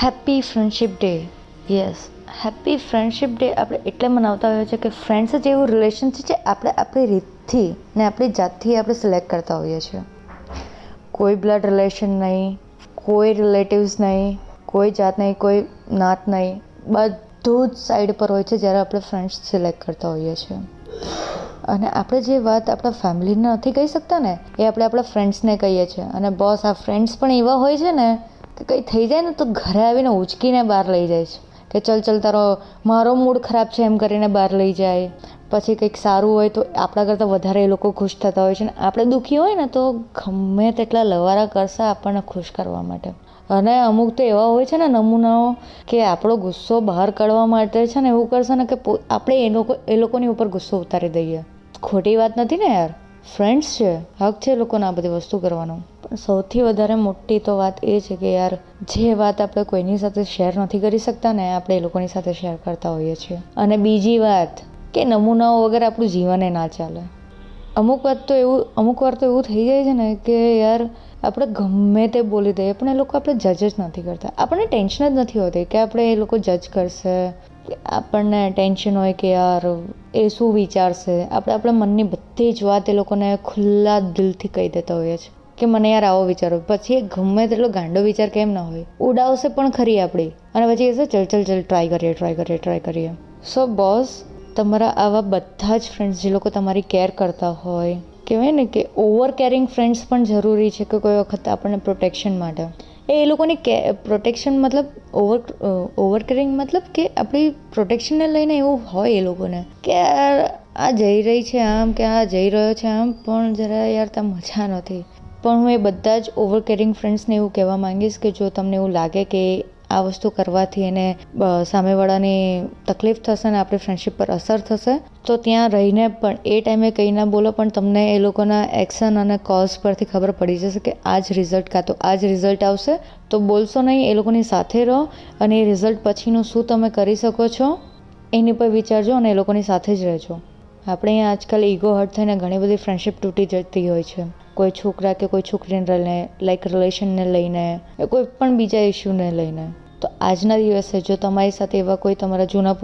Happy friendship day yes happy friendship day આપણે એટલે મનાવતા હોઈએ છીએ કે ફ્રેન્ડ્સ જ એવું રિલેશન છે જે આપણે આપણી રીતથી ને આપણી જાતથી આપણે સિલેક્ટ કરતા હોઈએ છીએ. કોઈ બ્લડ રિલેશન નહીં, કોઈ રિલેટિવ્સ નહીં, કોઈ જાત નહીં, કોઈ નાત નહીં, બધું જ સાઈડ પર હોય છે જ્યારે આપણે ફ્રેન્ડ્સ સિલેક્ટ કરતા હોઈએ છીએ. અને આપણે જે વાત આપણા ફેમિલીને નથી કહી શકતા ને, એ આપણે આપણા ફ્રેન્ડ્સને કહીએ છીએ. અને બોસ આ ફ્રેન્ડ્સ પણ એવા હોય છે ને કે કંઈ થઈ જાય ને તો ઘરે આવીને ઉચકીને બહાર લઈ જાય છે. કે ચલ ચલ, તારો, મારો મૂડ ખરાબ છે એમ કરીને બહાર લઈ જાય. પછી કંઈક સારું હોય તો આપણા કરતાં વધારે એ લોકો ખુશ થતા હોય છે ને આપણે દુઃખી હોય ને તો ગમે તેટલા લવારા કરશે આપણને ખુશ કરવા માટે. અને અમુક તો એવા હોય છે ને નમૂનાઓ કે આપણો ગુસ્સો બહાર કાઢવા માટે છે ને એવું કરશે ને કે આપણે એ લોકો, એ લોકોની ઉપર ગુસ્સો ઉતારી દઈએ. ખોટી વાત નથી ને યાર. ફ્રેન્ડ્સ છે, હક છે લોકોને આ બધી વસ્તુ કરવાનો. સૌથી વધારે મોટી તો વાત એ છે કે યાર, જે વાત આપણે કોઈની સાથે શેર નથી કરી શકતા ને, આપણે એ લોકોની સાથે શેર કરતા હોઈએ છીએ. અને બીજી વાત કે નમૂનાઓ વગર આપણું જીવન એ ના ચાલે. અમુક વાત તો એવું, અમુક વાર તો એવું થઈ જાય છે ને કે યાર, આપણે ગમે તે બોલી દઈએ, પણ એ લોકો આપણે જજ જ નથી કરતા. આપણને ટેન્શન જ નથી હોતી કે આપણે એ લોકો જજ કરશે આપણને ટેન્શન હોય કે યાર, એ શું વિચારશે. આપણે આપણા મનની બધી જ વાત એ લોકોને ખુલ્લા દિલથી કહી દેતા હોઈએ છીએ. કે મને યાર આવો વિચારો. પછી એ ગમે તેટલો ગાંડો વિચાર કેમ ના હોય. ઉડાવશે પણ ખરી આપણી અને પછી કહેશે ચલ ચલ ચલ ટ્રાય કરીએ ટ્રાય કરીએ ટ્રાય કરીએ. સો બોસ તમારા આવા બધા જ ફ્રેન્ડ્સ જે લોકો તમારી કેર કરતા હોય, કહેવાય ને કે ઓવર કેરિંગ ફ્રેન્ડ્સ પણ જરૂરી છે કે કોઈ વખત આપણને પ્રોટેક્શન માટે. એ એ લોકોની કે પ્રોટેક્શન મતલબ ઓવર ઓવર કેરિંગ મતલબ કે આપણી પ્રોટેક્શનને લઈને એવું હોય એ લોકોને. કે આ જઈ રહી છે આમ, કે આ જઈ રહ્યો છે આમ, પણ જરા યાર ત્યાં મજા નથી. પણ હું એ બધા જ ઓવર કેરિંગ ફ્રેન્ડ્સને એવું કહેવા માંગીશ કે જો તમને એવું લાગે કે આ વસ્તુ કરવાથી એને સામેવાળાની તકલીફ થશે ને આપણી ફ્રેન્ડશિપ પર અસર થશે, તો ત્યાં રહીને પણ એ ટાઈમે કંઈ ના બોલો, પણ તમને એ લોકોના એક્શન અને કોઝ પરથી ખબર પડી જશે કે આ જ રિઝલ્ટ કાં તો આ જ રિઝલ્ટ આવશે. તો બોલશો નહીં, એ લોકોની સાથે રહો અને એ રિઝલ્ટ પછીનું શું તમે કરી શકો છો એની પર વિચારજો અને એ લોકોની સાથે જ રહેજો. આપણે આજકાલ ઈગો હર્ટ થઈને ઘણી બધી ફ્રેન્ડશિપ તૂટી જતી હોય છે. કોઈ છોકરા કે કોઈ છોકરીને લઈને લાઈક રિલેશનને લઈને કોઈ પણ બીજા ઇસ્યુને લઈને. તો આજના દિવસે જો તમારી સાથે એવા કોઈ તમારા જૂના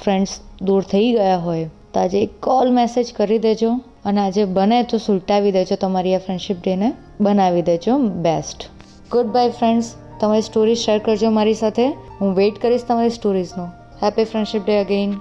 ફ્રેન્ડ્સ દૂર થઈ ગયા હોય, તો આજે એક કોલ મેસેજ કરી દેજો અને આજે બને તો સુલટાવી દેજો તમારી આ ફ્રેન્ડશીપ ડેને બનાવી દેજો બેસ્ટ ગુડ બાય ફ્રેન્ડ્સ તમારી સ્ટોરી શેર કરજો મારી સાથે. હું વેઇટ કરીશ તમારી સ્ટોરીઝનો હેપી ફ્રેન્ડશીપ ડે અગેઇન